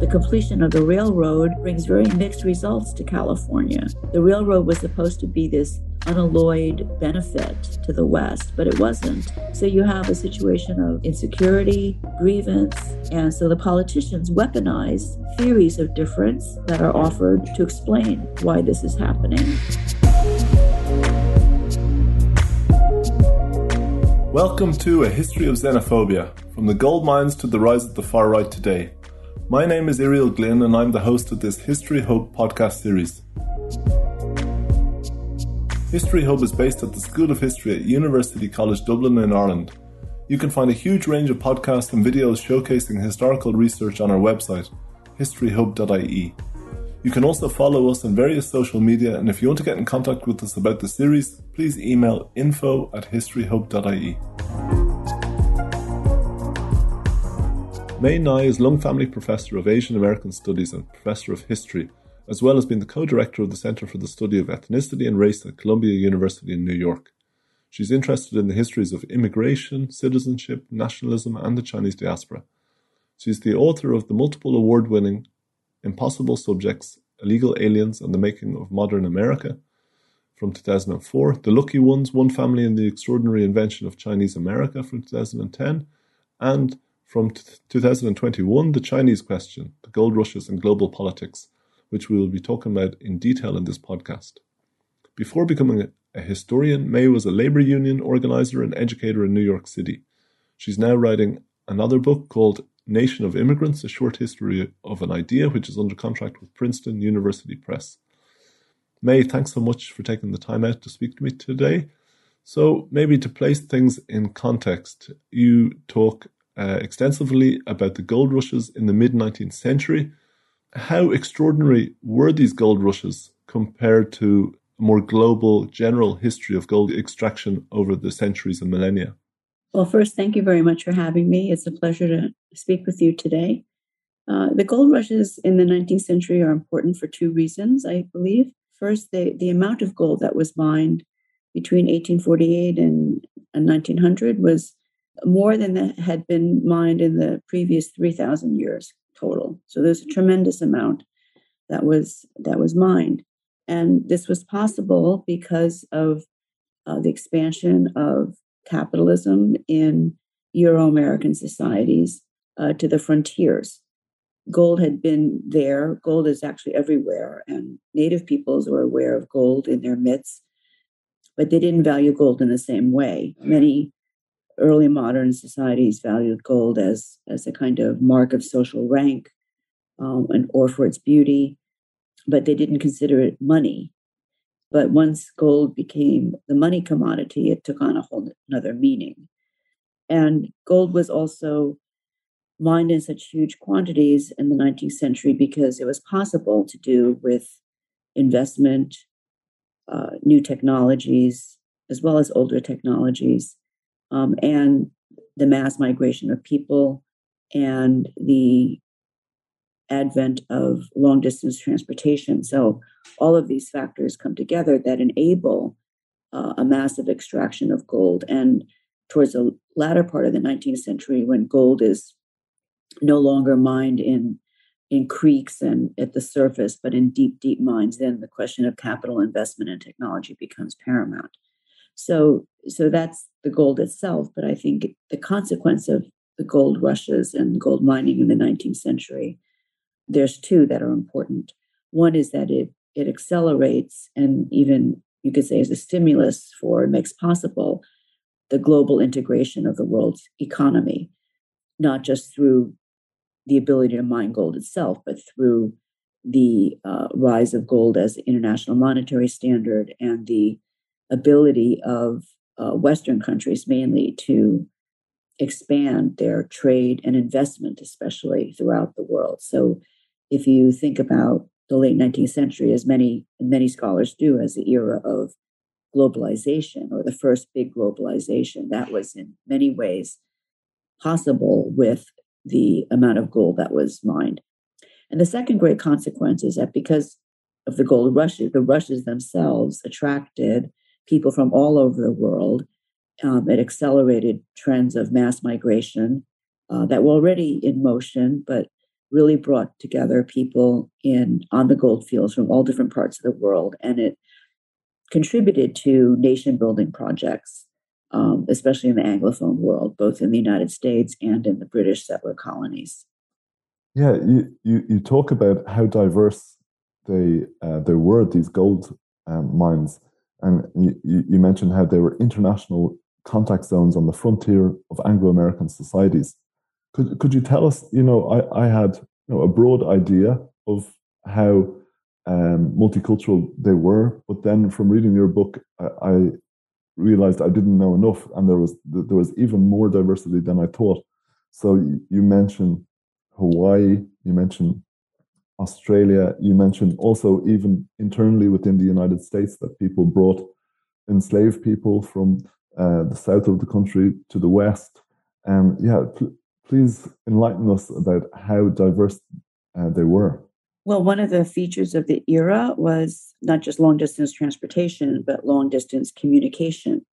The completion of the railroad brings very mixed results to California. The railroad was supposed to be this unalloyed benefit to the West, but it wasn't. So you have a situation of insecurity, grievance, and so the politicians weaponize theories of difference that are offered to explain why this is happening. Welcome to A History of Xenophobia, from the gold mines to the rise of the far right today. My name is Irial Glynn, and I'm the host of this History Hub podcast series. History Hub is based at the School of History at University College Dublin in Ireland. You can find a huge range of podcasts and videos showcasing historical research on our website, historyhub.ie. You can also follow us on various social media, and if you want to get in contact with us about the series, please email info at historyhub.ie. Mae Ngai is Lung Family Professor of Asian American Studies and Professor of History, as well as being the co-director of the Center for the Study of Ethnicity and Race at Columbia University in New York. She's interested in the histories of immigration, citizenship, nationalism, and the Chinese diaspora. She's the author of the multiple award-winning Impossible Subjects, Illegal Aliens and the Making of Modern America from 2004, The Lucky Ones, One Family and the Extraordinary Invention of Chinese America from 2010, and from 2021, The Chinese Question, The Gold Rushes and Global Politics, which we will be talking about in detail in this podcast. Before becoming a historian, Mae was a labor union organizer and educator in New York City. She's now writing another book called Nation of Immigrants, A Short History of an Idea, which is under contract with Princeton University Press. Mae, thanks so much for taking the time out to speak to me today. So, maybe to place things in context, you talk uh, extensively about the gold rushes in the mid 19th century. How extraordinary were these gold rushes compared to a more global general history of gold extraction over the centuries and millennia? Well, first, thank you very much for having me. It's a pleasure to speak with you today. Uh, the gold rushes in the 19th century are important for two reasons, I believe. First, the, the amount of gold that was mined between 1848 and, and 1900 was more than that had been mined in the previous 3,000 years total. So there's a tremendous amount that was that was mined, and this was possible because of uh, the expansion of capitalism in Euro-American societies uh, to the frontiers. Gold had been there. Gold is actually everywhere, and Native peoples were aware of gold in their midst, but they didn't value gold in the same way. Many early modern societies valued gold as, as a kind of mark of social rank um, and or for its beauty, but they didn't consider it money. But once gold became the money commodity, it took on a whole another meaning. And gold was also mined in such huge quantities in the 19th century because it was possible to do with investment, uh, new technologies, as well as older technologies um, and the mass migration of people and the advent of long distance transportation. So, all of these factors come together that enable uh, a massive extraction of gold. And towards the latter part of the 19th century, when gold is no longer mined in in creeks and at the surface, but in deep, deep mines, then the question of capital investment and technology becomes paramount. So, so that's the gold itself. But I think the consequence of the gold rushes and gold mining in the 19th century, there's two that are important. One is that it it accelerates and even you could say is a stimulus for makes possible the global integration of the world's economy, not just through the ability to mine gold itself, but through the uh, rise of gold as international monetary standard and the ability of uh, Western countries mainly to expand their trade and investment, especially throughout the world. So, if you think about the late 19th century, as many many scholars do, as the era of globalization or the first big globalization, that was in many ways possible with the amount of gold that was mined. And the second great consequence is that because of the gold rushes, the rushes themselves attracted people from all over the world. Um, it accelerated trends of mass migration uh, that were already in motion, but really brought together people in on the gold fields from all different parts of the world, and it contributed to nation building projects, um, especially in the Anglophone world, both in the United States and in the British settler colonies. Yeah, you, you, you talk about how diverse they uh, there were these gold um, mines, and you, you mentioned how they were international contact zones on the frontier of Anglo-American societies. Could could you tell us? You know, I I had you know a broad idea of how um, multicultural they were, but then from reading your book, I, I realized I didn't know enough, and there was there was even more diversity than I thought. So you mentioned Hawaii, you mentioned Australia, you mentioned also even internally within the United States that people brought enslaved people from uh, the south of the country to the west. Um, yeah, pl- please enlighten us about how diverse uh, they were. Well, one of the features of the era was not just long distance transportation, but long distance communication.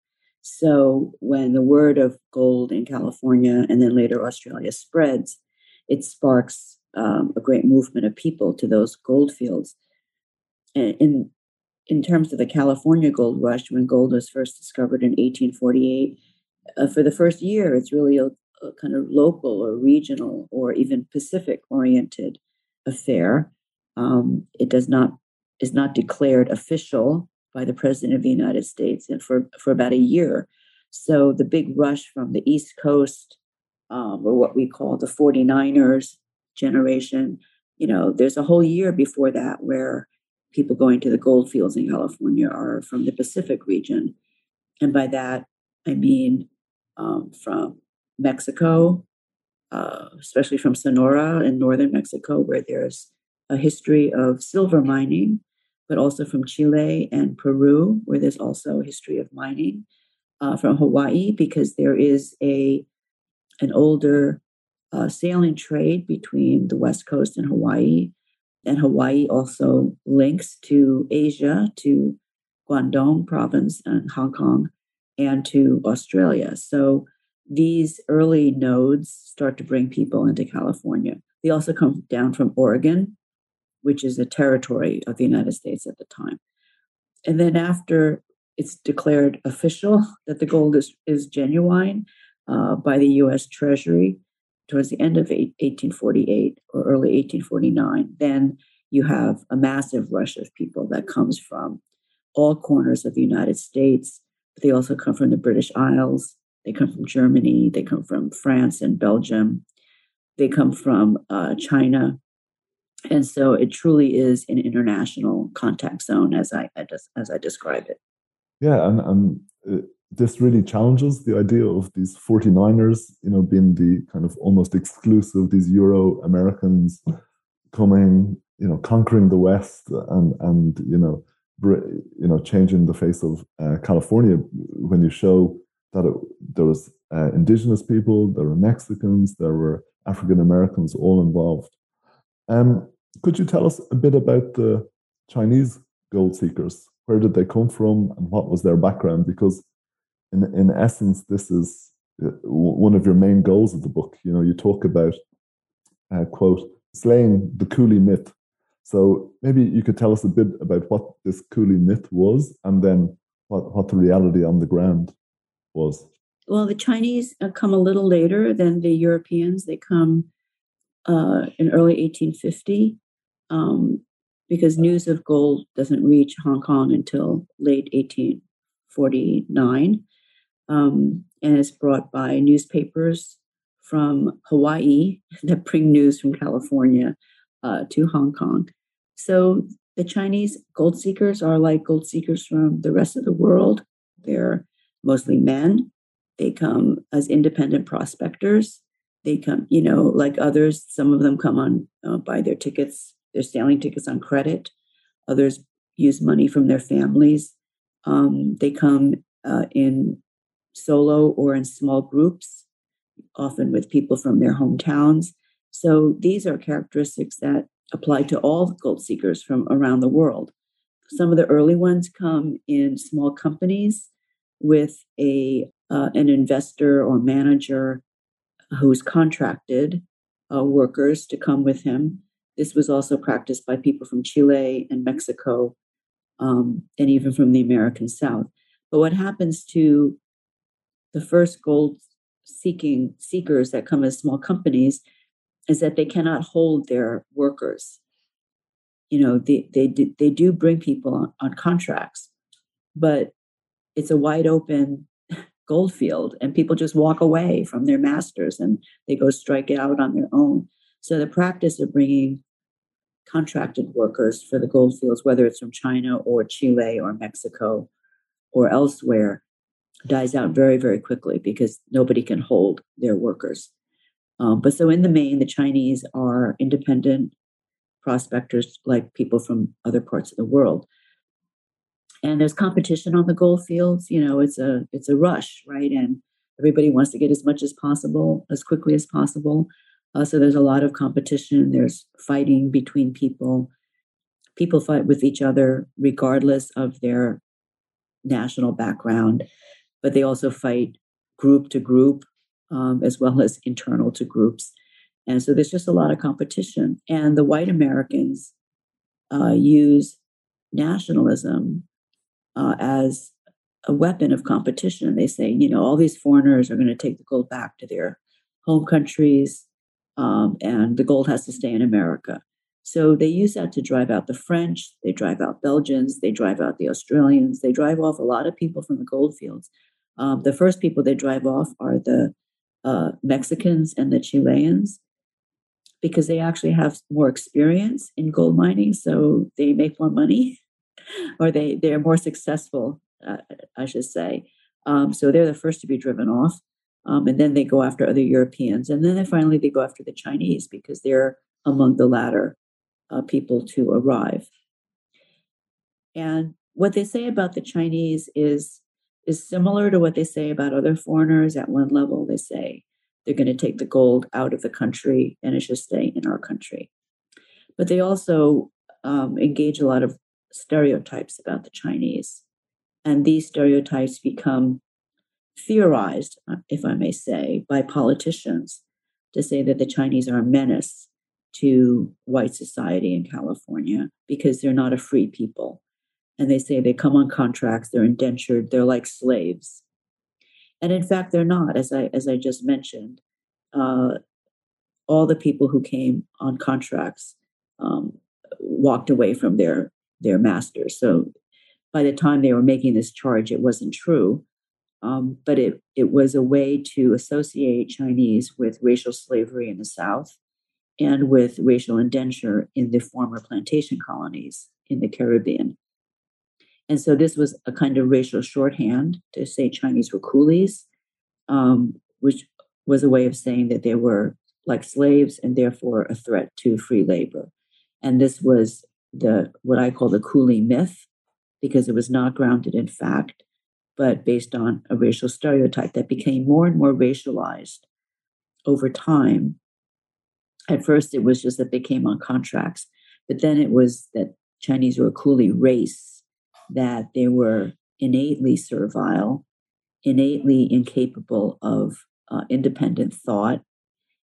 So when the word of gold in California and then later Australia spreads, it sparks um, a great movement of people to those gold fields. And in in terms of the California gold rush, when gold was first discovered in 1848, uh, for the first year, it's really a, a kind of local or regional or even Pacific oriented affair. Um, it does not is not declared official by the president of the United States, and for for about a year. So the big rush from the East Coast, um, or what we call the 49ers generation, you know, there's a whole year before that where people going to the gold fields in California are from the Pacific region. And by that, I mean um, from Mexico, uh, especially from Sonora in northern Mexico, where there's a history of silver mining, but also from Chile and Peru, where there's also a history of mining. Uh, from Hawaii, because there is a an older uh, sailing trade between the West Coast and Hawaii and Hawaii also links to Asia, to Guangdong province and Hong Kong, and to Australia. So these early nodes start to bring people into California. They also come down from Oregon, which is a territory of the United States at the time. And then after it's declared official that the gold is, is genuine uh, by the US Treasury, towards the end of 1848 or early 1849, then you have a massive rush of people that comes from all corners of the United States. But they also come from the British Isles. They come from Germany. They come from France and Belgium. They come from uh, China. And so it truly is an international contact zone as I as I describe it. Yeah, and, and uh, this really challenges the idea of these 49ers, you know, being the kind of almost exclusive, these Euro Americans coming, you know, conquering the West and, and you know, you know, changing the face of uh, California when you show that it, there was uh, indigenous people, there were Mexicans, there were African Americans all involved. Um, could you tell us a bit about the Chinese gold seekers? Where did they come from and what was their background? Because in in essence, this is uh, one of your main goals of the book. You know, you talk about uh, quote slaying the coolie myth. So maybe you could tell us a bit about what this coolie myth was, and then what what the reality on the ground was. Well, the Chinese uh, come a little later than the Europeans. They come uh, in early 1850 um, because news of gold doesn't reach Hong Kong until late 1849 um, and it's brought by newspapers from Hawaii that bring news from California uh, to Hong Kong. So the Chinese gold seekers are like gold seekers from the rest of the world. They're mostly men. They come as independent prospectors. They come, you know, like others. Some of them come on uh, buy their tickets, their sailing tickets on credit. Others use money from their families. Um, they come uh, in solo or in small groups, often with people from their hometowns. So these are characteristics that apply to all gold seekers from around the world. Some of the early ones come in small companies with a uh, an investor or manager who's contracted uh, workers to come with him. This was also practiced by people from Chile and Mexico, um, and even from the American South. But what happens to the first gold seeking seekers that come as small companies is that they cannot hold their workers. You know, they they do, they do bring people on, on contracts, but it's a wide open gold field, and people just walk away from their masters and they go strike it out on their own. So the practice of bringing contracted workers for the gold fields, whether it's from China or Chile or Mexico or elsewhere, dies out very, very quickly because nobody can hold their workers. Um, but so in the main, the Chinese are independent prospectors like people from other parts of the world. And there's competition on the gold fields. You know, it's a it's a rush, right? And everybody wants to get as much as possible, as quickly as possible. Uh, so there's a lot of competition. There's fighting between people. People fight with each other regardless of their national background, but they also fight group to group um, as well as internal to groups. And so there's just a lot of competition. And the white Americans uh, use nationalism uh, as a weapon of competition. They say, you know, all these foreigners are going to take the gold back to their home countries, um, and the gold has to stay in America. So they use that to drive out the French, they drive out Belgians, they drive out the Australians, they drive off a lot of people from the gold fields. Um, the first people they drive off are the uh, Mexicans and the Chileans because they actually have more experience in gold mining, so they make more money, or they they're more successful, uh, I should say. Um, so they're the first to be driven off, um, and then they go after other Europeans, and then finally they go after the Chinese because they're among the latter uh, people to arrive. And what they say about the Chinese is is similar to what they say about other foreigners. At one level, they say they're going to take the gold out of the country and it should stay in our country. But they also um, engage a lot of stereotypes about the Chinese. And these stereotypes become theorized, if I may say, by politicians to say that the Chinese are a menace to white society in California because they're not a free people and they say they come on contracts, they're indentured, they're like slaves. And in fact, they're not, as I as I just mentioned. Uh, all the people who came on contracts um, walked away from their their masters. So by the time they were making this charge, it wasn't true. Um, but it it was a way to associate Chinese with racial slavery in the South and with racial indenture in the former plantation colonies in the Caribbean. And so this was a kind of racial shorthand to say Chinese were coolies, um, which was a way of saying that they were like slaves and therefore a threat to free labor. And this was the what I call the coolie myth, because it was not grounded in fact, but based on a racial stereotype that became more and more racialized over time. At first, it was just that they came on contracts, but then it was that Chinese were a coolie race that they were innately servile, innately incapable of uh, independent thought,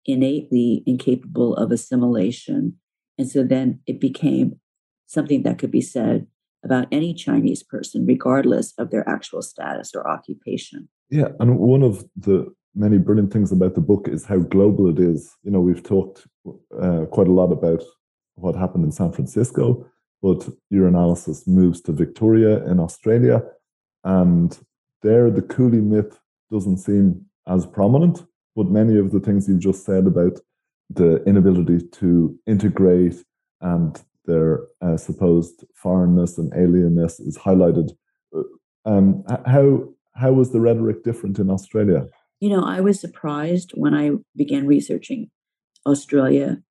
innately incapable of assimilation. And so then it became something that could be said about any Chinese person, regardless of their actual status or occupation. Yeah. And one of the many brilliant things about the book is how global it is. You know, we've talked uh, quite a lot about what happened in San Francisco, but your analysis moves to Victoria in Australia, and there the coolie myth doesn't seem as prominent. But many of the things you've just said about the inability to integrate and their uh, supposed foreignness and alienness is highlighted. Uh, um, how how was the rhetoric different in Australia? You know, I was surprised when I began researching Australia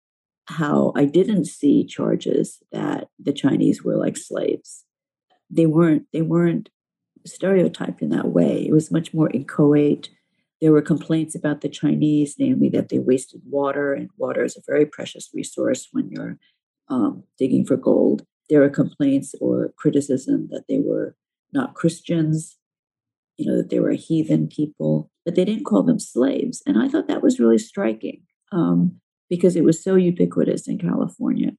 how I didn't see charges that the Chinese were like slaves. They weren't they weren't stereotyped in that way. It was much more inchoate. There were complaints about the Chinese, namely that they wasted water, and water is a very precious resource when you're um, digging for gold. There were complaints or criticism that they were not Christians, you know, that they were a heathen people, but they didn't call them slaves. And I thought that was really striking. Um, because it was so ubiquitous in California.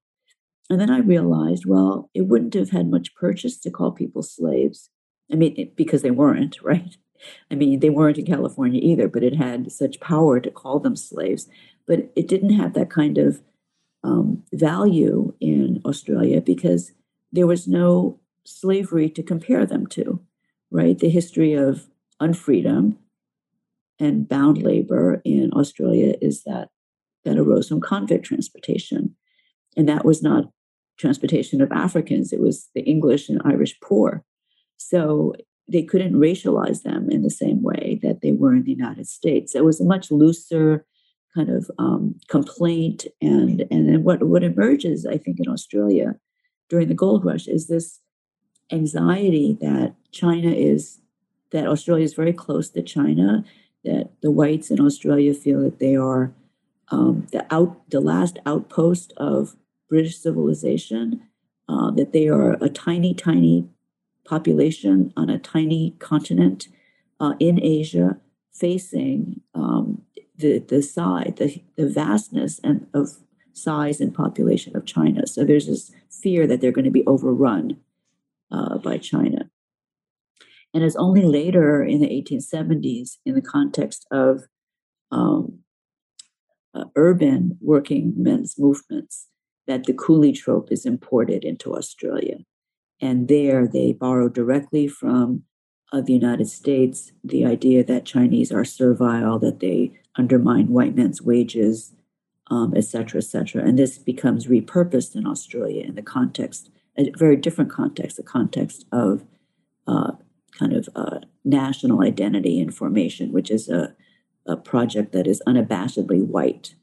And then I realized, well, it wouldn't have had much purchase to call people slaves. I mean, because they weren't, right? I mean, they weren't in California either, but it had such power to call them slaves. But it didn't have that kind of um, value in Australia because there was no slavery to compare them to, right? The history of unfreedom and bound labor in Australia is that that arose from convict transportation. And that was not transportation of Africans, it was the English and Irish poor. So they couldn't racialize them in the same way that they were in the United States. It was a much looser kind of um, complaint, and and then what what emerges, I think, in Australia during the gold rush is this anxiety that China is that Australia is very close to China, that the whites in Australia feel that they are um, the out the last outpost of British civilization, uh, that they are a tiny, tiny population on a tiny continent uh, in Asia, facing um, the the size, the, the vastness and of size and population of China. So there's this fear that they're going to be overrun uh, by China. And it's only later in the 1870s, in the context of um, uh, urban working men's movements, that the coolie trope is imported into Australia. And there they borrow directly from uh, the United States the idea that Chinese are servile, that they undermine white men's wages, um, et cetera, et cetera. And this becomes repurposed in Australia in the context, a very different context, the context of uh, kind of uh, national identity and formation, which is a, a project that is unabashedly white,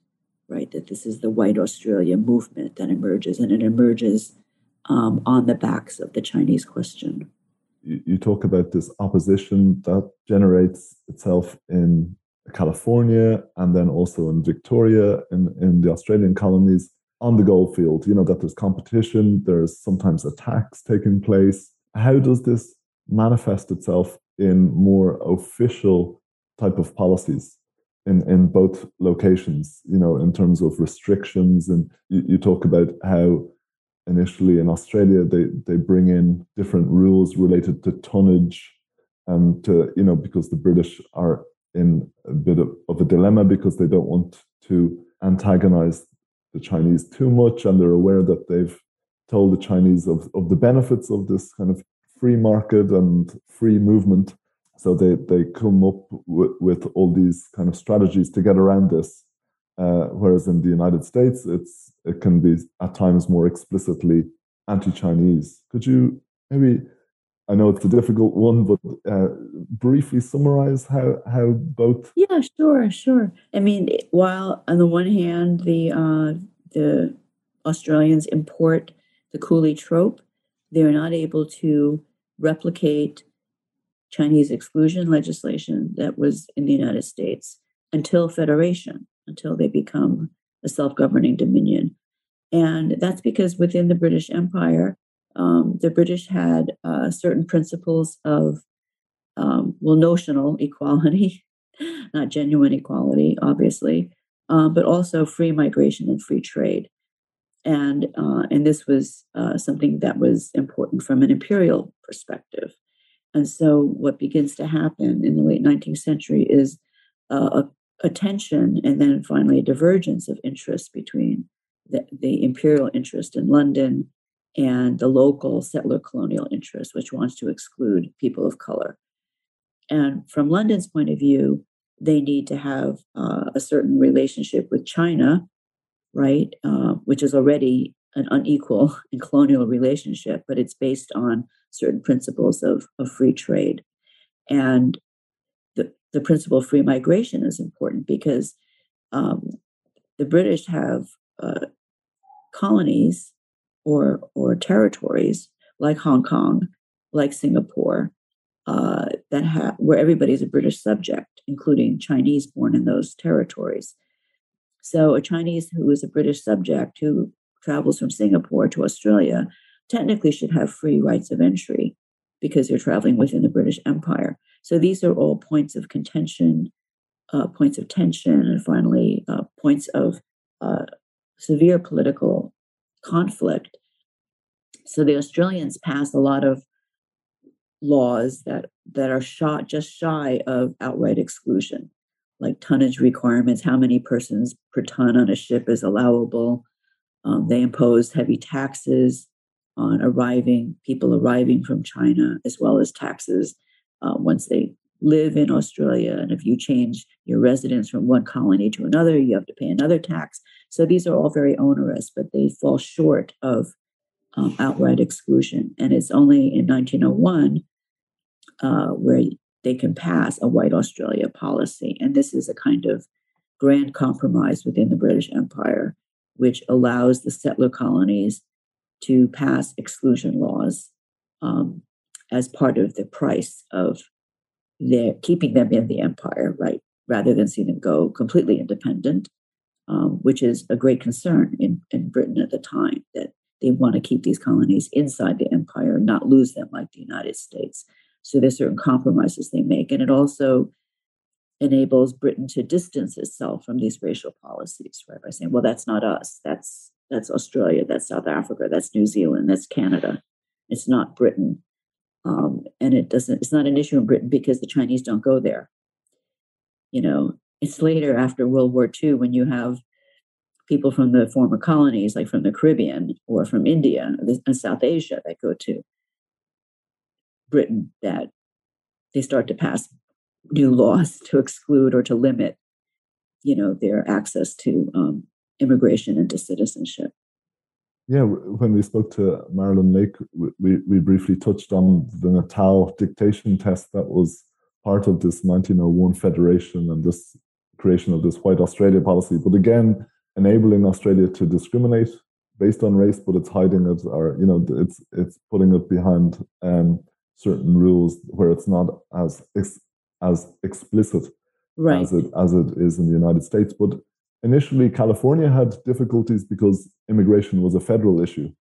right? That this is the white Australia movement that emerges, and it emerges um, on the backs of the Chinese question. You, you talk about this opposition that generates itself in California and then also in Victoria in, in the Australian colonies on the gold field. You know, that there's competition, there's sometimes attacks taking place. How does this manifest itself in more official type of policies in, in both locations, you know, in terms of restrictions. And you, you talk about how initially in Australia they, they bring in different rules related to tonnage and to, you know, because the British are in a bit of, of a dilemma because they don't want to antagonize the Chinese too much and they're aware that they've told the Chinese of, of the benefits of this kind of free market and free movement. So they, they come up with, with all these kind of strategies to get around this. Uh, whereas in the United States, it's it can be at times more explicitly anti-Chinese. Could you maybe? I know it's a difficult one, but uh, briefly summarize how how both. Yeah, sure, sure. I mean, while on the one hand, the uh, the Australians import the coolie trope, they're not able to replicate Chinese exclusion legislation that was in the United States until federation, until they become a self governing dominion. And that's because within the British Empire, um, the British had uh, certain principles of, um, well, notional equality, not genuine equality, obviously, uh, but also free migration and free trade and uh, and this was uh, something that was important from an imperial perspective. And so, what begins to happen in the late 19th century is uh, a, a, tension, and then finally a divergence of interest between the, the imperial interest in London and the local settler colonial interest, which wants to exclude people of color. And from London's point of view, they need to have uh, a certain relationship with China right? Uh, which is already an unequal and colonial relationship, but it's based on certain principles of, of free trade. And the, the principle of free migration is important because um, the British have uh, colonies or, or territories like Hong Kong, like Singapore, uh, that have where everybody's a British subject, including Chinese born in those territories. So a Chinese who is a British subject who travels from Singapore to Australia technically should have free rights of entry because they're traveling within the British Empire. So these are all points of contention, uh, points of tension, and finally uh, points of uh, severe political conflict. So the Australians passed a lot of laws that that are shot just shy of outright exclusion, like tonnage requirements, how many persons per ton on a ship is allowable. Um, they imposed heavy taxes on arriving people arriving from China, as well as taxes uh, once they live in Australia. And if you change your residence from one colony to another, you have to pay another tax. So these are all very onerous, but they fall short of um, outright exclusion. And it's only in 1901 uh, where they can pass a white Australia policy. And this is a kind of grand compromise within the British Empire, which allows the settler colonies to pass exclusion laws um, as part of the price of their keeping them in the empire, right, rather than see them go completely independent, um, which is a great concern in, in Britain at the time that they want to keep these colonies inside the empire, not lose them like the United States. So there's certain compromises they make, and it also enables Britain to distance itself from these racial policies, right? By saying, well, that's not us. That's that's Australia, that's South Africa, that's New Zealand, that's Canada. It's not Britain. Um, and it doesn't it's not an issue in Britain because the Chinese don't go there. You know, it's later after World War II when you have people from the former colonies, like from the Caribbean or from India and South Asia, that go to Britain, that they start to pass new laws to exclude or to limit, you know, their access to um, immigration into citizenship. Yeah, when we spoke to Marilyn Lake, we, we briefly touched on the Natal dictation test that was part of this 1901 federation and this creation of this white Australia policy. But again, enabling Australia to discriminate based on race, but it's hiding it or you know it's it's putting it behind um, certain rules where it's not as as explicit right. as it as it is in the United States. But initially California had difficulties because immigration was a federal issue.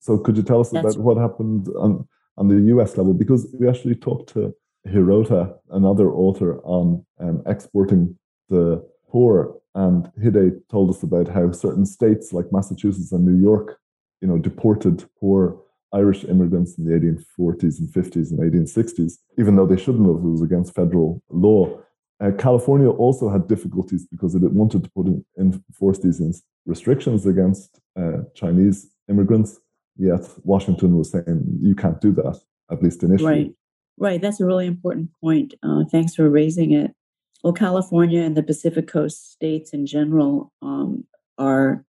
So could you tell us That's about what happened on, on the US level? Because we actually talked to Hirota, another author, on um, exporting the poor, and Hide told us about how certain states like Massachusetts and New York, you know, deported poor Irish immigrants in the 1840s and 50s and 1860s, even though they shouldn't have, it was against federal law. Uh, California also had difficulties because it wanted to put in, enforce these restrictions against uh, Chinese immigrants. Yet Washington was saying you can't do that, at least initially. Right, right. That's a really important point. Uh, thanks for raising it. Well, California and the Pacific Coast states in general um, are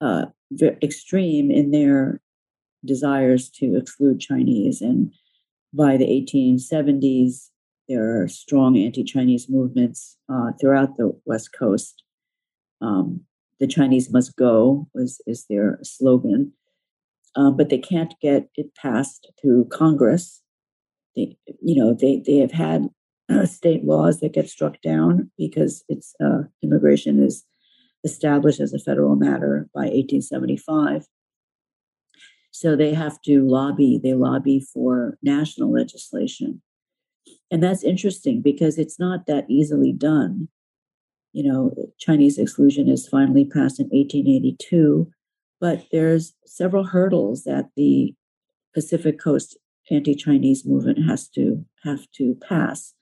uh, extreme in their desires to exclude Chinese, and by the 1870s, there are strong anti-Chinese movements uh, throughout the West Coast. Um, the Chinese must go was is their slogan, um, but they can't get it passed through Congress. They, you know, they they have had uh, state laws that get struck down because it's uh, immigration is established as a federal matter by 1875. So they have to lobby. They lobby for national legislation and that's interesting because it's not that easily done. You know, Chinese exclusion is finally passed in 1882, but there's several hurdles that the Pacific Coast anti-Chinese movement has to have to pass.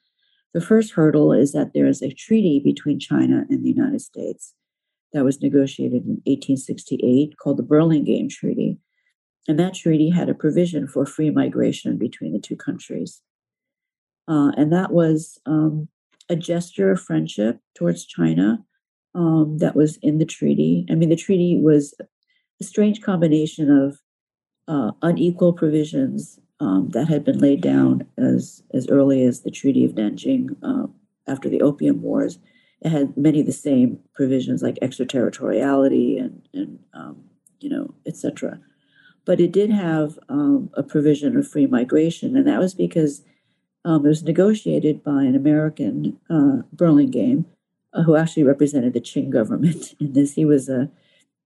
The first hurdle is that there is a treaty between China and the United States that was negotiated in 1868 called the Burlingame Treaty. And that treaty had a provision for free migration between the two countries. Uh, and that was um, a gesture of friendship towards China um, that was in the treaty. I mean, the treaty was a strange combination of uh, unequal provisions um, that had been laid down as, as early as the Treaty of Nanjing uh, after the Opium Wars. It had many of the same provisions like extraterritoriality and, and um, you know, etc. But it did have um, a provision of free migration, and that was because um, it was negotiated by an American, uh, Burlingame, uh, who actually represented the Qing government in this. He was a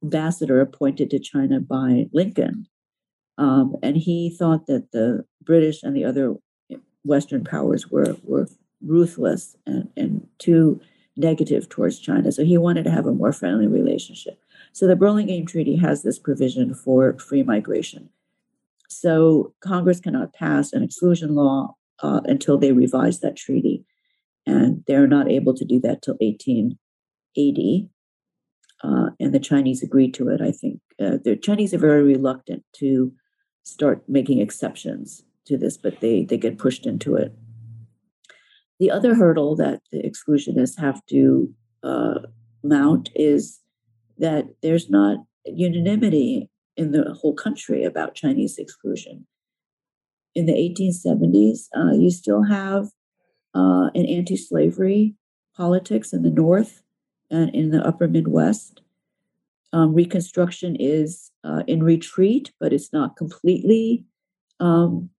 ambassador appointed to China by Lincoln. Um, and he thought that the British and the other Western powers were, were ruthless and, and too negative towards China. So he wanted to have a more friendly relationship. So the Burlingame Treaty has this provision for free migration. So Congress cannot pass an exclusion law uh, until they revise that treaty. And they're not able to do that till 1880. Uh, and the Chinese agreed to it, I think. Uh, the Chinese are very reluctant to start making exceptions to this, but they, they get pushed into it. The other hurdle that the exclusionists have to uh, mount is that there's not unanimity in the whole country about Chinese exclusion. In the 1870s, uh, you still have uh, an anti slavery politics in the North and in the upper Midwest. Um, Reconstruction is uh, in retreat, but it's not completely um,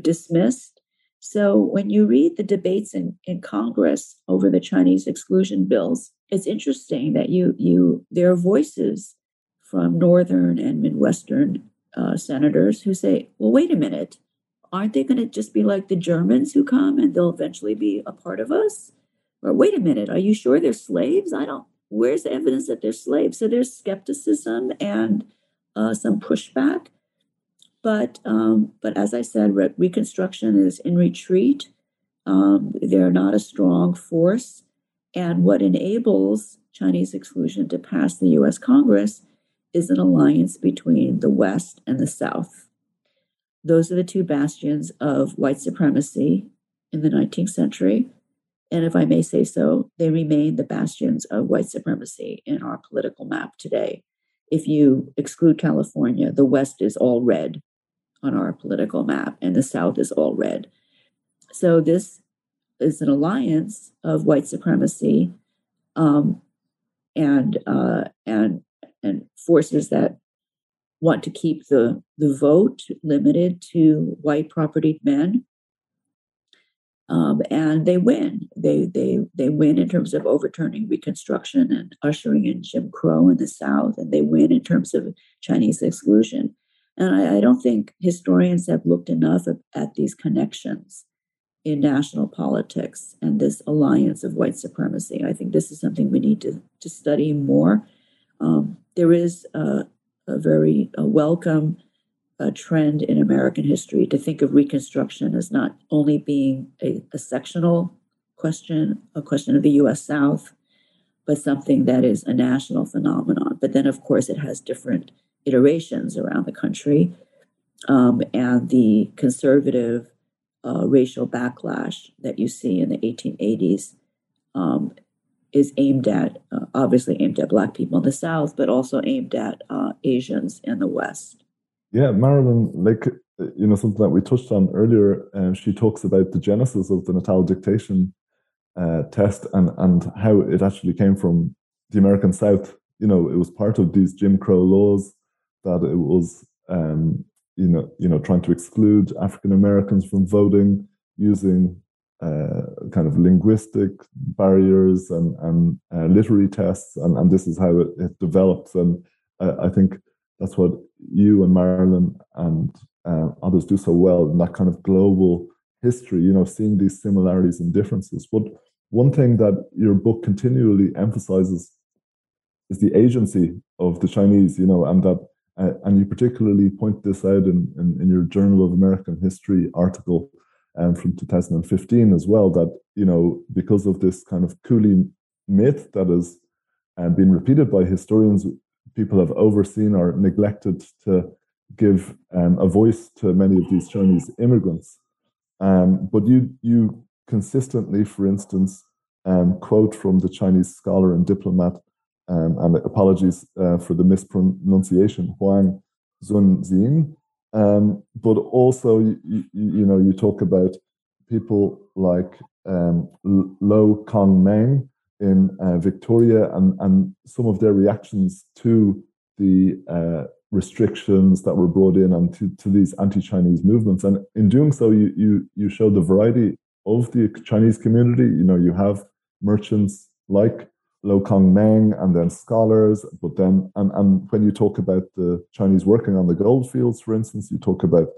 dismissed. So when you read the debates in, in Congress over the Chinese exclusion bills, it's interesting that you you there are voices from northern and midwestern uh, senators who say, "Well, wait a minute, aren't they going to just be like the Germans who come and they'll eventually be a part of us?" Or wait a minute, are you sure they're slaves? I don't. Where's the evidence that they're slaves? So there's skepticism and uh, some pushback. But um, but as I said, re- Reconstruction is in retreat. Um, they're not a strong force, and what enables Chinese exclusion to pass the U.S. Congress is an alliance between the West and the South. Those are the two bastions of white supremacy in the 19th century. And if I may say so, they remain the bastions of white supremacy in our political map today. If you exclude California, the West is all red on our political map, and the South is all red. So this is an alliance of white supremacy um, and uh, and and forces that want to keep the the vote limited to white propertied men. Um, and they win. They they they win in terms of overturning Reconstruction and ushering in Jim Crow in the South, and they win in terms of Chinese exclusion. And I, I don't think historians have looked enough at, at these connections in national politics and this alliance of white supremacy. I think this is something we need to, to study more. Um, there is a, a very a welcome trend in American history to think of Reconstruction as not only being a, a sectional question, a question of the US South, but something that is a national phenomenon. But then, of course, it has different iterations around the country. Um, and the conservative uh, racial backlash that you see in the 1880s um, is aimed at, uh, obviously aimed at Black people in the South, but also aimed at uh, Asians in the West. Yeah, Marilyn Lake, you know, something that we touched on earlier, uh, she talks about the genesis of the natal dictation uh, test and, and how it actually came from the American South. You know, it was part of these Jim Crow laws that it was um, you know you know trying to exclude African Americans from voting using uh, kind of linguistic barriers and and uh, literary tests and, and this is how it, it develops. And I, I think that's what you and Marilyn and uh, others do so well in that kind of global history you know seeing these similarities and differences. But one thing that your book continually emphasizes is the agency of the Chinese you know and that uh, and you particularly point this out in, in, in, your Journal of American History article um, from 2015 as well, that, you know, because of this kind of coolie myth that has uh, been repeated by historians, people have overseen or neglected to give um, a voice to many of these Chinese immigrants. Um, but you, you consistently, for instance, um, quote from the Chinese scholar and diplomat um, and apologies uh, for the mispronunciation, Huang Zunxian. Um, but also, you, you, you, know, you talk about people like um, Lowe Kong Meng in uh, Victoria and, and some of their reactions to the uh, restrictions that were brought in and to, to these anti-Chinese movements. And in doing so, you, you, you show the variety of the Chinese community. You know, you have merchants like Lowe Kong Meng and then scholars. But then, and, and when you talk about the Chinese working on the gold fields, for instance, you talk about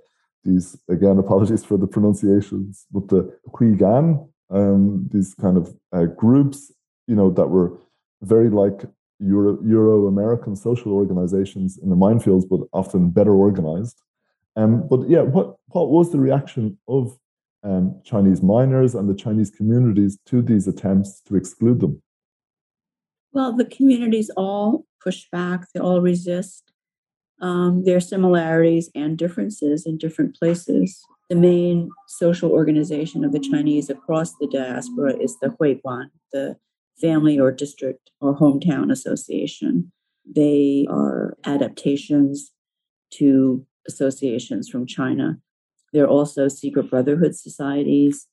these, again, apologies for the pronunciations, but the Hui Gan, um, these kind of uh, groups you know, that were very like Euro, Euro American social organizations in the minefields, but often better organized. Um, but yeah, what what was the reaction of um, Chinese miners and the Chinese communities to these attempts to exclude them? Well, the communities all push back, they all resist. Um, there are similarities and differences in different places. The main social organization of the Chinese across the diaspora is the Huiguan, the family or district or hometown association. They are adaptations to associations from China. There are also secret brotherhood societies,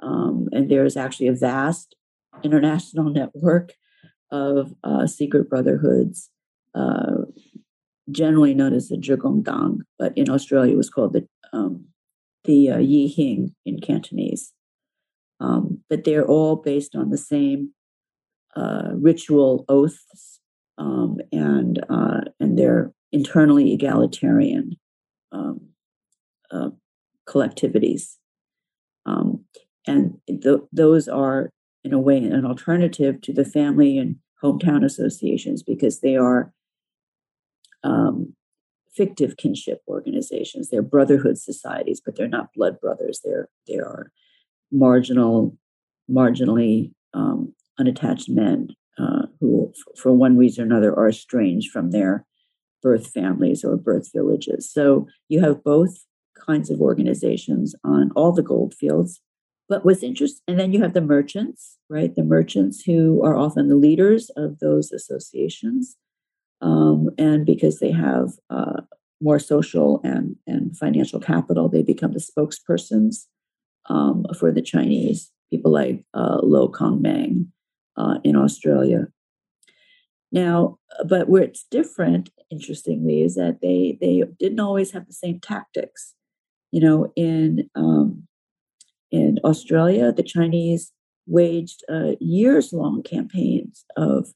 um, and there is actually a vast international network of uh, secret brotherhoods, uh, generally known as the Zhigongdang, but in Australia it was called the um, the uh, Yihing in Cantonese. Um, but they're all based on the same uh, ritual oaths, um, and uh, and they're internally egalitarian um, uh, collectivities. Um, and th- those are, in a way, an alternative to the family and hometown associations because they are um, fictive kinship organizations. They're brotherhood societies, but they're not blood brothers. They're they are marginal, marginally um, unattached men uh, who, f- for one reason or another, are estranged from their birth families or birth villages. So you have both kinds of organizations on all the gold fields. But what's interesting, and then you have the merchants, right? The merchants who are often the leaders of those associations. Um, and because they have uh, more social and, and financial capital, they become the spokespersons um, for the Chinese, people like uh, Lowe Kong Meng uh, in Australia. Now, but where it's different, interestingly, is that they they didn't always have the same tactics. You know, in um, in Australia, the Chinese waged uh, years long campaigns of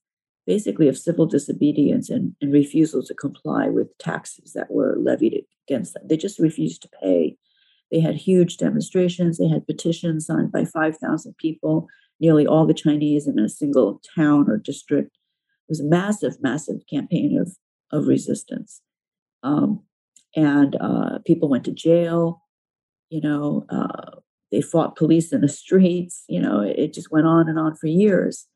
basically of civil disobedience and, and refusal to comply with taxes that were levied against them. They just refused to pay. They had huge demonstrations. They had petitions signed by 5,000 people, nearly all the Chinese in a single town or district It was a massive, massive campaign of of resistance, um, and uh, people went to jail. You know, uh, they fought police in the streets. You know, it, it just went on and on for years,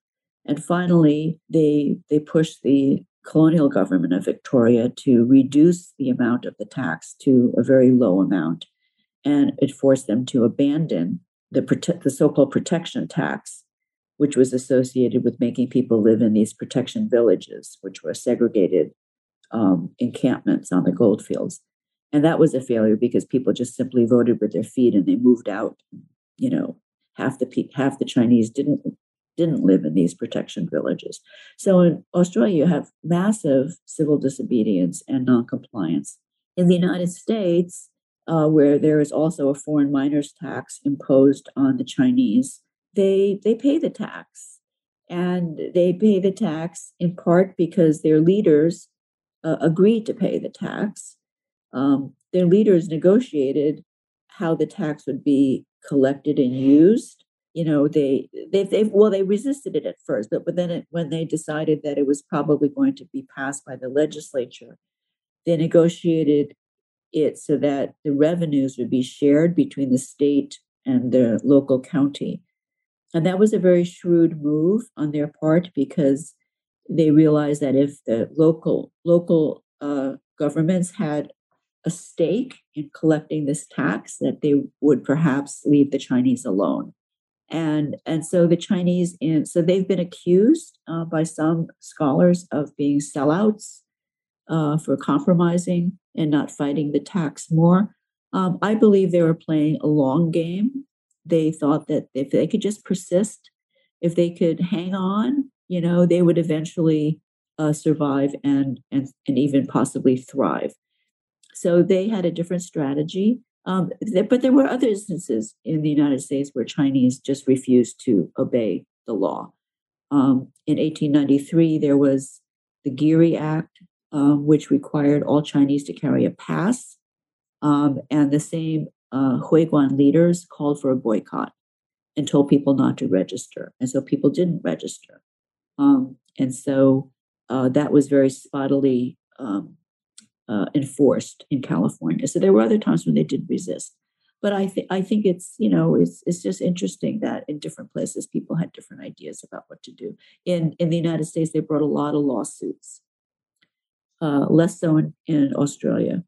and finally, they they pushed the colonial government of Victoria to reduce the amount of the tax to a very low amount, and it forced them to abandon the prote- the so-called protection tax which was associated with making people live in these protection villages, which were segregated um, encampments on the goldfields. And that was a failure because people just simply voted with their feet and they moved out. You know, half the half the Chinese didn't didn't live in these protection villages. So in Australia, you have massive civil disobedience and noncompliance. In the United States, uh, where there is also a foreign miners tax imposed on the Chinese, they they pay the tax and they pay the tax in part because their leaders uh, agreed to pay the tax um, their leaders negotiated how the tax would be collected and used. You know they they they well they resisted it at first but but then it, when they decided that it was probably going to be passed by the legislature they negotiated it so that the revenues would be shared between the state and the local county. And that was a very shrewd move on their part because they realized that if the local local uh, governments had a stake in collecting this tax, that they would perhaps leave the Chinese alone. And, and so the Chinese, in, so they've been accused uh, by some scholars of being sellouts uh, for compromising and not fighting the tax more. Um, I believe they were playing a long game they thought that if they could just persist, if they could hang on, you know, they would eventually uh, survive and, and and even possibly thrive. So they had a different strategy. Um, but there were other instances in the United States where Chinese just refused to obey the law. Um, in 1893, there was the Geary Act, um, which required all Chinese to carry a pass. Um, and the same uh, Huiguan leaders called for a boycott. and told people not to register. And so people didn't register. Um, and so uh, that was very spottily um, uh, enforced in California. So there were other times when they did resist. But I think I think it's you know it's it's just interesting that in different places people had different ideas about what to do. In in the United States, they brought a lot of lawsuits. Uh, less so in, in Australia.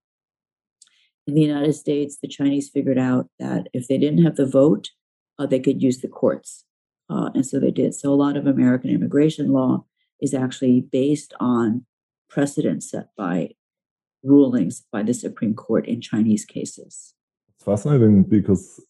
In the United States, the Chinese figured out that if they didn't have the vote, uh, they could use the courts. Uh, and so they did. So a lot of American immigration law is actually based on precedent set by rulings by the Supreme Court in Chinese cases. It's fascinating because,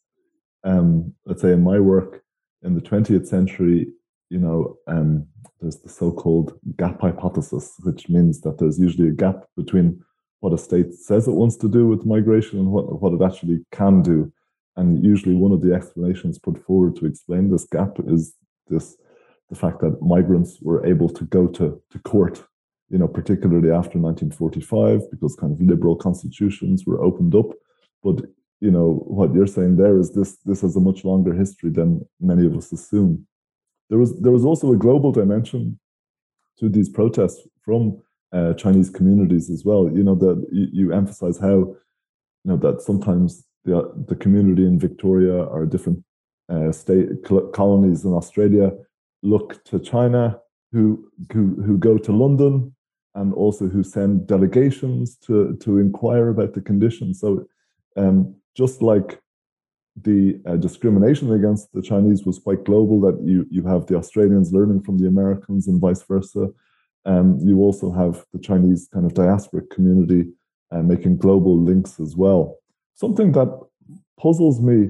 um, let's say, in my work in the 20th century, you know, um, there's the so-called gap hypothesis, which means that there's usually a gap between what a state says it wants to do with migration and what, what it actually can do. And usually, one of the explanations put forward to explain this gap is this the fact that migrants were able to go to, to court, you know, particularly after 1945, because kind of liberal constitutions were opened up. But you know, what you're saying there is this this has a much longer history than many of us assume. There was there was also a global dimension to these protests from uh, Chinese communities as well. You know that you, you emphasize how you know that sometimes the the community in Victoria or different uh, state colonies in Australia look to China, who who who go to London, and also who send delegations to to inquire about the conditions. So, um, just like the uh, discrimination against the Chinese was quite global, that you you have the Australians learning from the Americans and vice versa. Um, you also have the Chinese kind of diasporic community uh, making global links as well. Something that puzzles me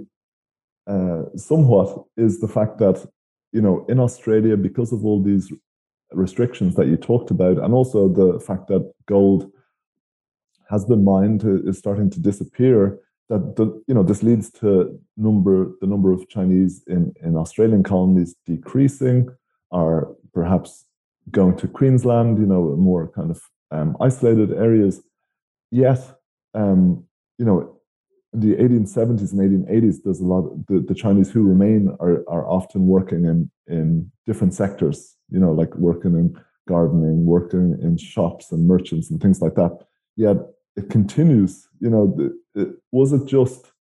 uh, somewhat is the fact that you know in Australia, because of all these restrictions that you talked about, and also the fact that gold has been mined uh, is starting to disappear. That the, you know this leads to number the number of Chinese in in Australian colonies decreasing, or perhaps going to Queensland, you know, more kind of um, isolated areas. Yet, um, you know, the 1870s and 1880s, there's a lot. Of, the, the Chinese who remain are are often working in in different sectors. You know, like working in gardening, working in shops and merchants and things like that. Yet it continues. You know, it, was it just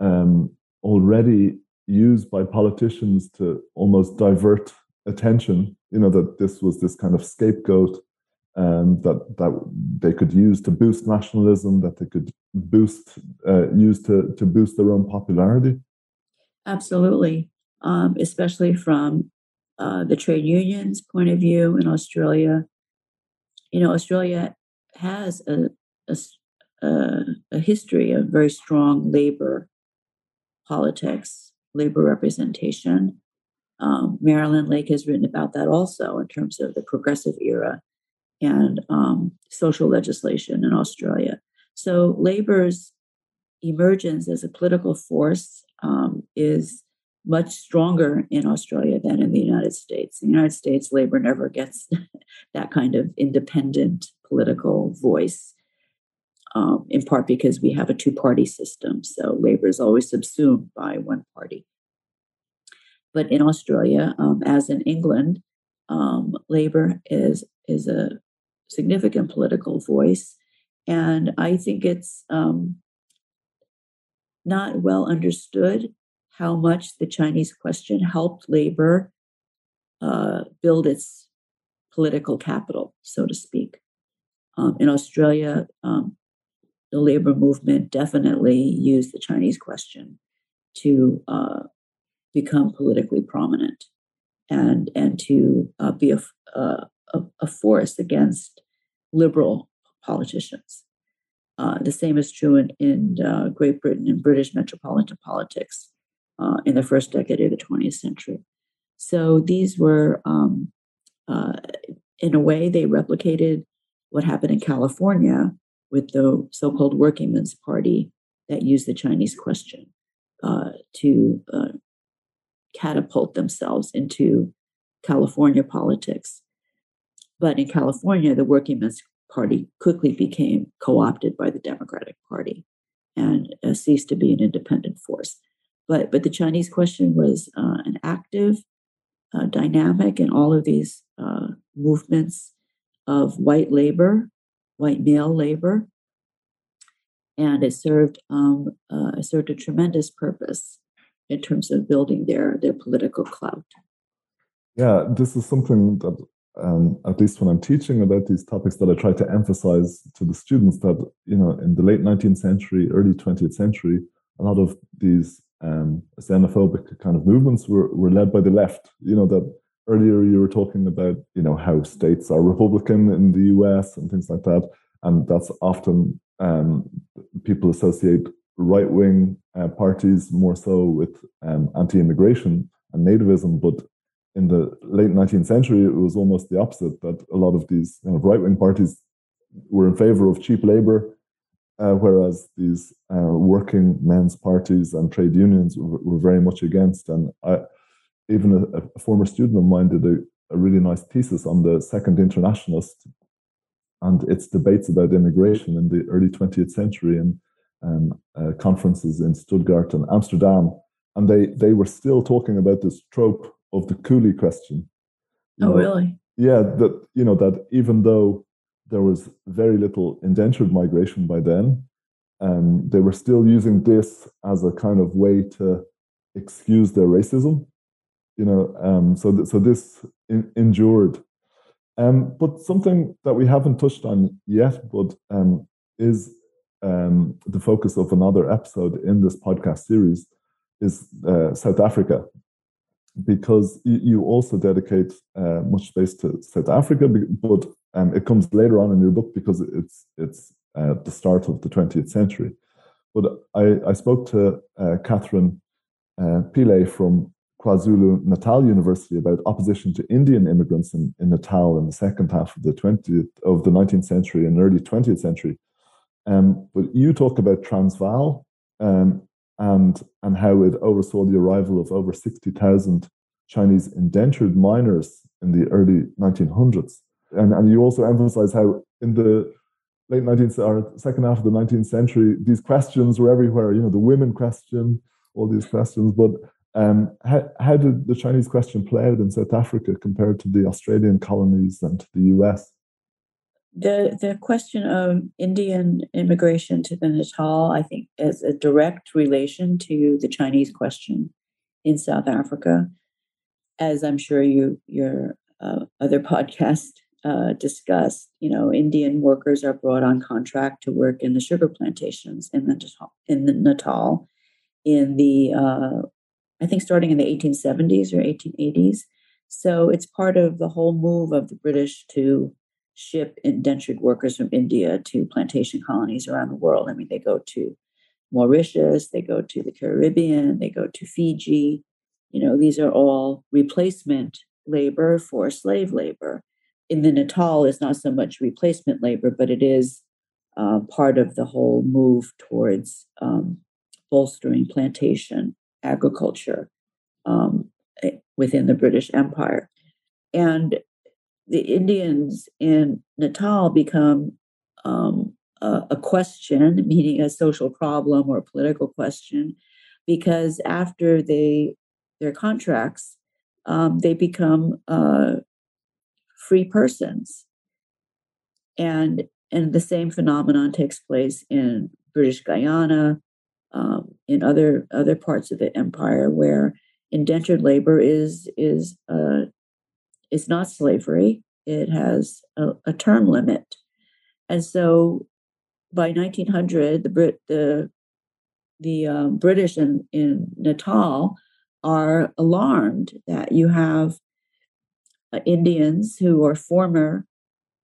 um, already used by politicians to almost divert attention? You know, that this was this kind of scapegoat um, that that they could use to boost nationalism, that they could boost uh, use to to boost their own popularity. Absolutely, um, especially from uh, the trade unions' point of view in Australia. You know, Australia has a, a, a history of very strong labor politics, labor representation. Um, Marilyn Lake has written about that also in terms of the progressive era and um, social legislation in Australia. So labor's emergence as a political force um, is much stronger in Australia than in the United States. In the United States, labor never gets that kind of independent political voice, um, in part because we have a two party system. So labor is always subsumed by one party. But in Australia, um, as in England, um, labor is is a significant political voice. And I think it's um, not well understood how much the Chinese question helped labor uh, build its political capital, so to speak. Um, in Australia, um, the labor movement definitely used the Chinese question to uh, become politically prominent and and to uh, be a, uh, a, a force against liberal politicians. Uh, the same is true in, in uh, Great Britain and British metropolitan politics uh, in the first decade of the 20th century. So these were, um, uh, in a way, they replicated what happened in California with the so called Working Men's Party that used the Chinese question uh, to uh, catapult themselves into California politics but in California, the Working Men's Party quickly became co opted by the Democratic Party and uh, ceased to be an independent force. But but the Chinese question was uh, an active uh, dynamic in all of these uh, movements of white labor, white male labor, and it served um, uh, it served a tremendous purpose in terms of building their their political clout. Yeah, this is something that um, at least when I'm teaching about these topics, that I try to emphasize to the students that you know in the late 19th century, early 20th century, a lot of these um, xenophobic kind of movements were, were led by the left. You know that earlier you were talking about you know how states are Republican in the U.S. and things like that, and that's often um, people associate right wing uh, parties more so with um, anti-immigration and nativism, but in the late 19th century, it was almost the opposite that a lot of these kind of right wing parties were in favor of cheap labor, uh, whereas these uh, working men's parties and trade unions were, were very much against. And I, even a, a, former student of mine did a, a really nice thesis on the Second Internationalist and its debates about immigration in the early 20th century and um, uh, conferences in Stuttgart and Amsterdam. And they, they were still talking about this trope of the coolie question. You oh, know, really? Yeah, that you know that even though there was very little indentured migration by then, um, they were still using this as a kind of way to excuse their racism. You know, um, so th- so this in- endured. Um, but something that we haven't touched on yet, but um, is um, the focus of another episode in this podcast series, is uh, South Africa because you also dedicate uh, much space to South Africa, but um, it comes later on in your book because it's it's uh, the start of the 20th century. But I, I spoke to uh, Catherine uh, Pillay from KwaZulu Natal University about opposition to Indian immigrants in, in Natal in the second half of the 20th of the 19th century and early 20th century. Um, but you talk about Transvaal um, and and how it oversaw the arrival of over 60,000 Chinese indentured miners in the early 1900s. And, and you also emphasize how in the late 19th or second half of the 19th century, these questions were everywhere, you know, the women question, all these questions. But um, how, how did the Chinese question play out in South Africa compared to the Australian colonies and to the US? The the question of Indian immigration to the Natal, I think, is a direct relation to the Chinese question in South Africa, as I'm sure you your uh, other podcast uh, discussed. You know, Indian workers are brought on contract to work in the sugar plantations in the in the Natal, in the uh, I think starting in the 1870s or 1880s. So it's part of the whole move of the British to ship indentured workers from India to plantation colonies around the world. I mean, they go to Mauritius, they go to the Caribbean, they go to Fiji. You know, these are all replacement labor for slave labor. In the Natal, it's not so much replacement labor, but it is uh, part of the whole move towards um, bolstering plantation agriculture um, eh, within the British Empire. And the Indians in Natal become um, a, a, question, meaning a social problem or a political question, because after they their contracts, um, they become uh, free persons, and and the same phenomenon takes place in British Guyana, um, in other other parts of the empire where indentured labor is is uh, it's not slavery. It has a, a term limit. And so by 1900, the Brit, the the um, British in, in Natal are alarmed that you have uh, Indians who are former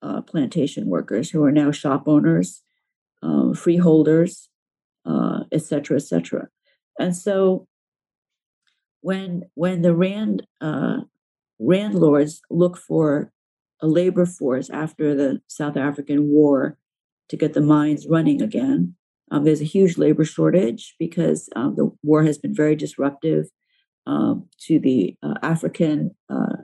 uh, plantation workers who are now shop owners, um, freeholders, etc., uh, etc. Et and so when when the Rand uh, landlords look for a labor force after the South African War to get the mines running again. Um, there's a huge labor shortage because um, the war has been very disruptive um, to the uh, African uh,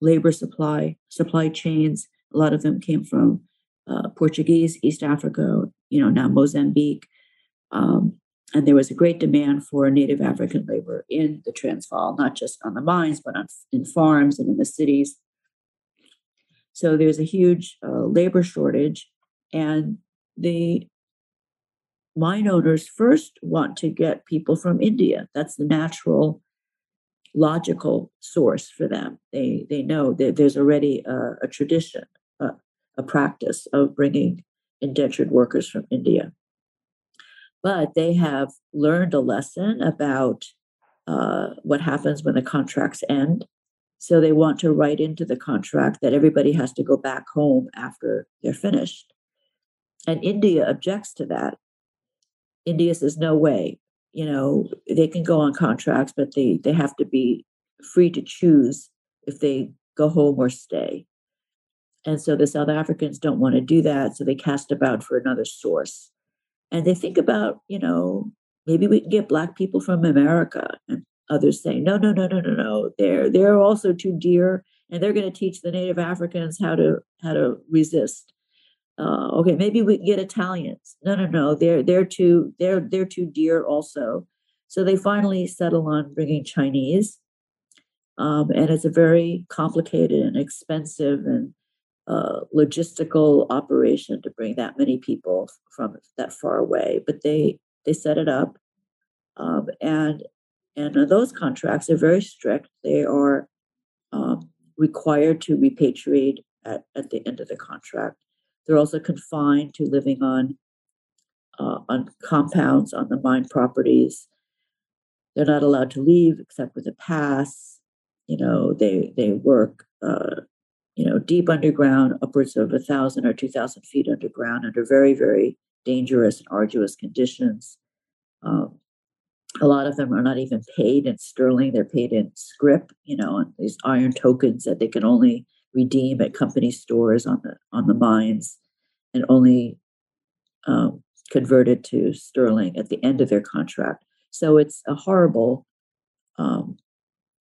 labor supply supply chains. A lot of them came from uh, Portuguese East Africa, you know, now Mozambique. Um, and there was a great demand for native African labor in the Transvaal, not just on the mines, but on, in farms and in the cities. So there's a huge uh, labor shortage, and the mine owners first want to get people from India. That's the natural, logical source for them. They they know that there's already a, a tradition, a, a practice of bringing indentured workers from India but they have learned a lesson about uh, what happens when the contracts end. So they want to write into the contract that everybody has to go back home after they're finished. And India objects to that. India says, no way. You know, they can go on contracts, but they, they have to be free to choose if they go home or stay. And so the South Africans don't want to do that. So they cast about for another source and they think about, you know, maybe we can get black people from America. And others say, no, no, no, no, no, no. They're they're also too dear, and they're going to teach the Native Africans how to how to resist. Uh, okay, maybe we get Italians. No, no, no. They're they're too they're they're too dear also. So they finally settle on bringing Chinese, um, and it's a very complicated and expensive and uh, logistical operation to bring that many people from that far away. But they they set it up, um, and and those contracts are very strict. They are um, required to repatriate at, at the end of the contract. They're also confined to living on uh, on compounds on the mine properties. They're not allowed to leave except with a pass. You know, they they work uh, you know, deep underground, upwards of a thousand or two thousand feet underground, under very, very dangerous and arduous conditions. Um, a lot of them are not even paid in sterling; they're paid in scrip, you know, and these iron tokens that they can only redeem at company stores on the on the mines, and only um, converted to sterling at the end of their contract. So it's a horrible. Um,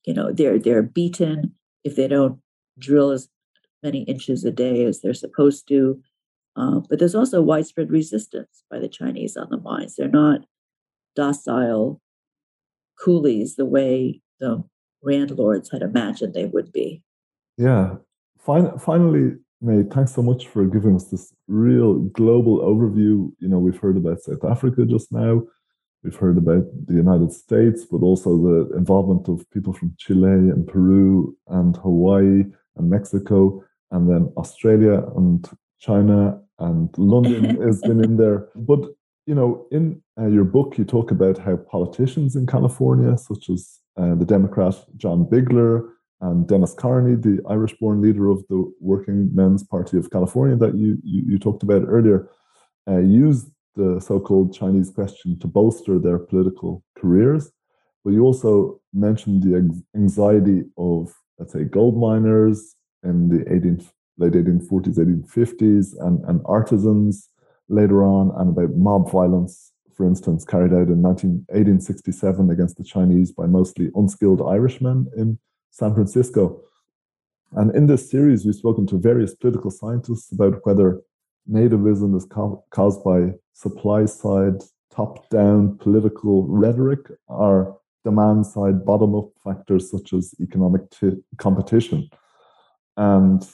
you know, they're they're beaten if they don't drill as many inches a day as they're supposed to. Uh, but there's also widespread resistance by the Chinese on the mines. They're not docile coolies the way the landlords had imagined they would be. Yeah. Fin- finally, Mae, thanks so much for giving us this real global overview. You know, we've heard about South Africa just now. We've heard about the United States, but also the involvement of people from Chile and Peru and Hawaii and Mexico and then Australia and China and London has been in there. But you know, in uh, your book, you talk about how politicians in California, such as uh, the Democrat John Bigler and Denis Kearney, the Irish-born leader of the Working Men's Party of California that you you, you talked about earlier, uh, used the so-called Chinese question to bolster their political careers. But you also mentioned the anxiety of, let's say, gold miners in the 18, late 1840s, 1850s, and, and artisans later on, and about mob violence, for instance, carried out in 19, 1867 against the Chinese by mostly unskilled Irishmen in San Francisco. And in this series, we've spoken to various political scientists about whether nativism is co- caused by supply side, top down political rhetoric or demand side, bottom up factors such as economic t- competition and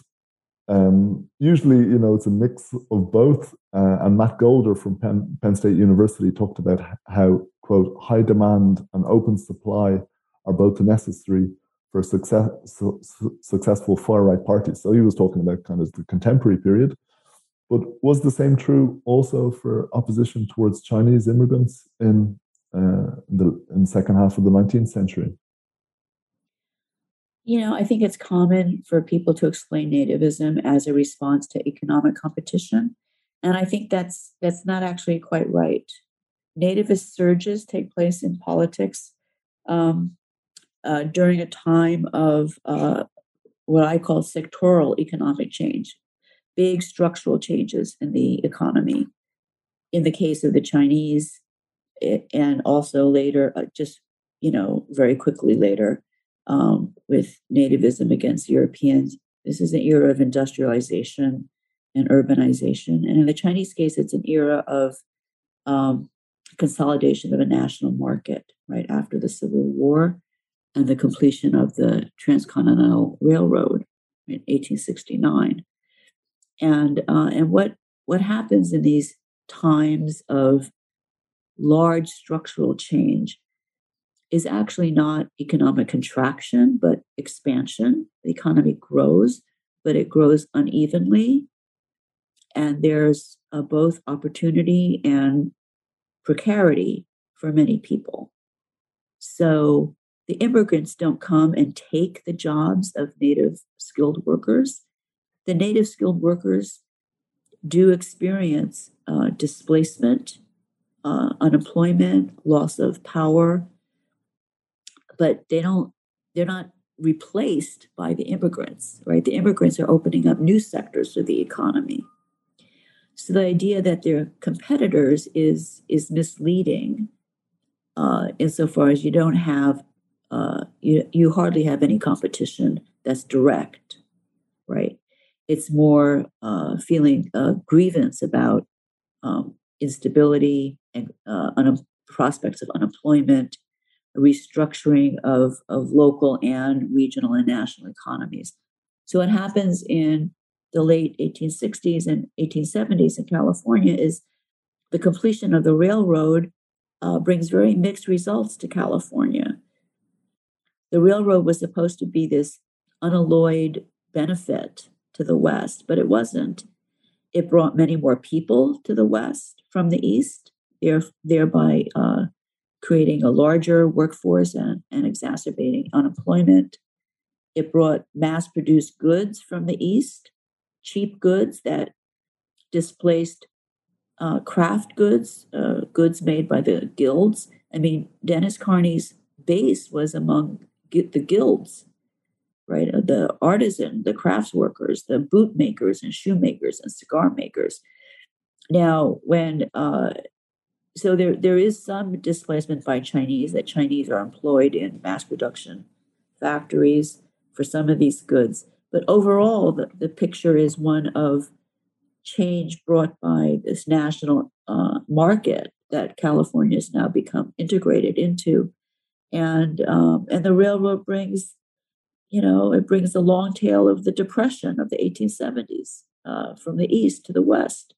um, usually, you know, it's a mix of both. Uh, and Matt Golder from Penn, Penn State University talked about how, quote, high demand and open supply are both necessary for success, su- successful far right parties. So he was talking about kind of the contemporary period. But was the same true also for opposition towards Chinese immigrants in, uh, the in the second half of the 19th century? You know, I think it's common for people to explain nativism as a response to economic competition. And I think that's that's not actually quite right. Nativist surges take place in politics um, uh, during a time of uh, what I call sectoral economic change, big structural changes in the economy. In the case of the Chinese, it, and also later, uh, just you know, very quickly later, um, with nativism against Europeans. This is an era of industrialization and urbanization. And in the Chinese case, it's an era of um, consolidation of a national market right after the Civil War and the completion of the Transcontinental Railroad in 1869. And uh, and what what happens in these times of large structural change is actually not economic contraction, but expansion. The economy grows, but it grows unevenly. And there's uh, both opportunity and precarity for many people. So the immigrants don't come and take the jobs of native skilled workers. The native skilled workers do experience uh, displacement, uh, unemployment, loss of power, but they don't, they're not replaced by the immigrants, right? The immigrants are opening up new sectors of the economy. So the idea that they're competitors is is misleading, uh, insofar as you don't have uh, you you hardly have any competition that's direct, right? It's more uh, feeling a grievance about um, instability and uh, un- prospects of unemployment, restructuring of of local and regional and national economies. So what happens in the late 1860s and 1870s in California is the completion of the railroad uh, brings very mixed results to California. The railroad was supposed to be this unalloyed benefit to the West, but it wasn't. It brought many more people to the West from the East, thereby uh, creating a larger workforce and, and exacerbating unemployment. It brought mass produced goods from the East, cheap goods that displaced uh, craft goods, uh, goods made by the guilds. I mean, Denis Kearney's base was among the guilds, right? Uh, the artisan, the crafts workers, the boot makers and shoemakers and cigar makers. Now, when uh, so there there is some displacement by Chinese that Chinese are employed in mass production factories for some of these goods, but overall the, the picture is one of change brought by this national uh, market that California has now become integrated into, and um, and the railroad brings, you know, it brings the long tail of the depression of the 1870s uh, from the east to the west.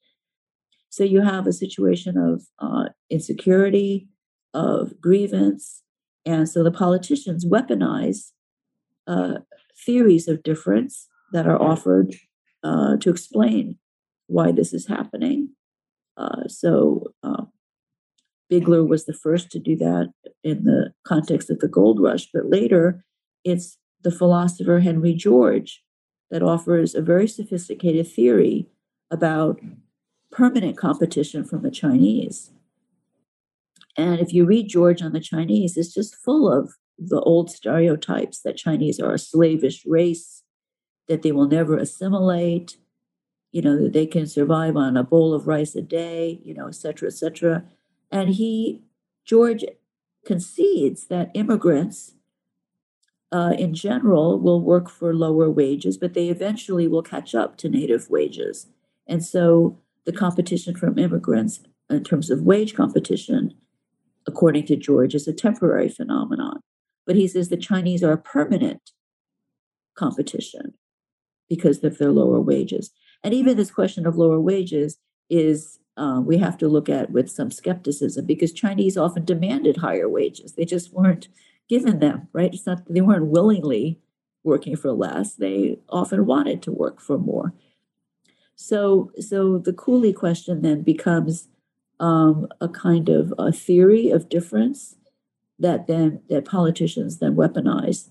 So you have a situation of uh, insecurity, of grievance, and so the politicians weaponize uh, theories of difference that are offered uh, to explain why this is happening. Uh, so uh, Bigler was the first to do that in the context of the gold rush, but later it's the philosopher Henry George that offers a very sophisticated theory about permanent competition from the Chinese. And if you read George on the Chinese, it's just full of the old stereotypes that Chinese are a slavish race, that they will never assimilate, you know, that they can survive on a bowl of rice a day, you know, et cetera, et cetera. And he, George, concedes that immigrants uh, in general will work for lower wages, but they eventually will catch up to native wages. And so the competition from immigrants in terms of wage competition, according to George, is a temporary phenomenon. But he says the Chinese are a permanent competition because of their lower wages. And even this question of lower wages is uh, we have to look at with some skepticism because Chinese often demanded higher wages. They just weren't given them, right? It's not they weren't willingly working for less. They often wanted to work for more. So, so the coolie question then becomes um, a kind of a theory of difference that then that politicians then weaponize,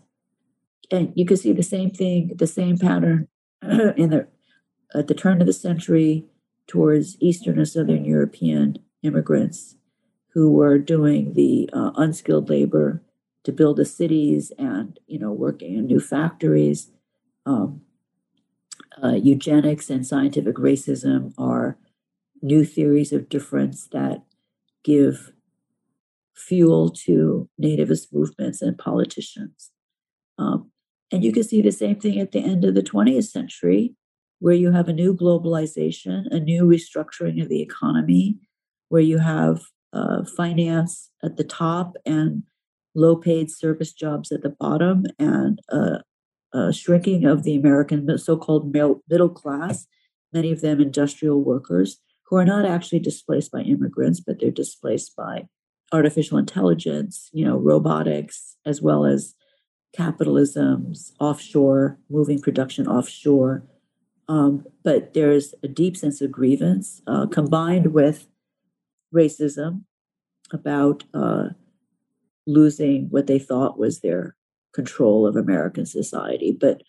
and you can see the same thing, the same pattern in the at the turn of the century towards Eastern and Southern European immigrants who were doing the uh, unskilled labor to build the cities and you know working in new factories. Um, uh, eugenics and scientific racism are new theories of difference that give fuel to nativist movements and politicians. Um, and you can see the same thing at the end of the 20th century, where you have a new globalization, a new restructuring of the economy, where you have uh, finance at the top and low paid service jobs at the bottom, and a, a shrinking of the American so called middle class, many of them industrial workers who are not actually displaced by immigrants, but they're displaced by artificial intelligence, you know, robotics, as well as capitalism's offshore, moving production offshore. Um, but there's a deep sense of grievance uh, combined with racism about uh, losing what they thought was their control of American society. But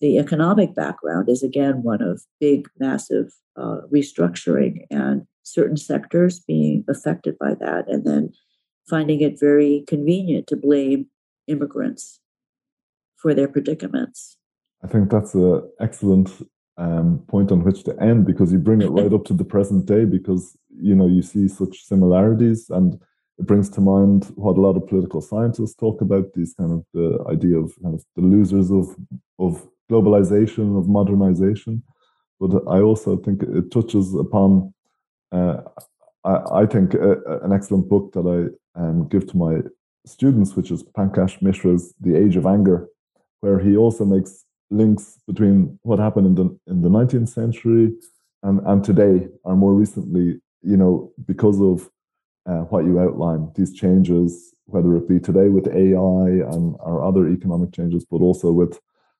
the economic background is again one of big, massive uh, restructuring and certain sectors being affected by that, and then finding it very convenient to blame immigrants for their predicaments. I think that's an excellent um, point on which to end because you bring it right up to the present day because you know you see such similarities and it brings to mind what a lot of political scientists talk about these kind of the idea of kind of the losers of of globalization of modernization. But i also think it touches upon uh, I, I, think an excellent book that i um, give to my students which is pankaj mishra's the age of anger where he also makes links between what happened in the in the 19th century and and today or more recently you know because of uh, what you outline these changes whether it be today with ai and our other economic changes but also with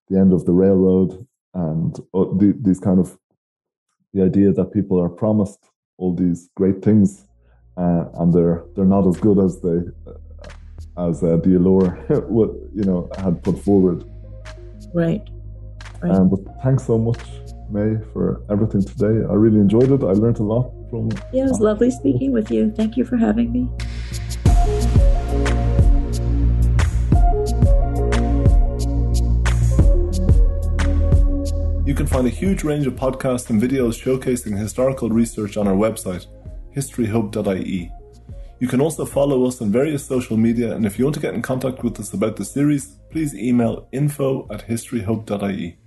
the end of the railroad and uh, the, these kind of the idea that people are promised all these great things uh, and they're they're not as good as they as uh, the allure you know had put forward. Right Right. Um, but thanks so much, Mae, for everything today. I really enjoyed it. I learned a lot from. Yeah, it was lovely speaking with you. Thank you for having me. You can find a huge range of podcasts and videos showcasing historical research on our website, historyhub.ie. You can also follow us on various social media, and if you want to get in contact with us about the series, please email info at historyhub.ie.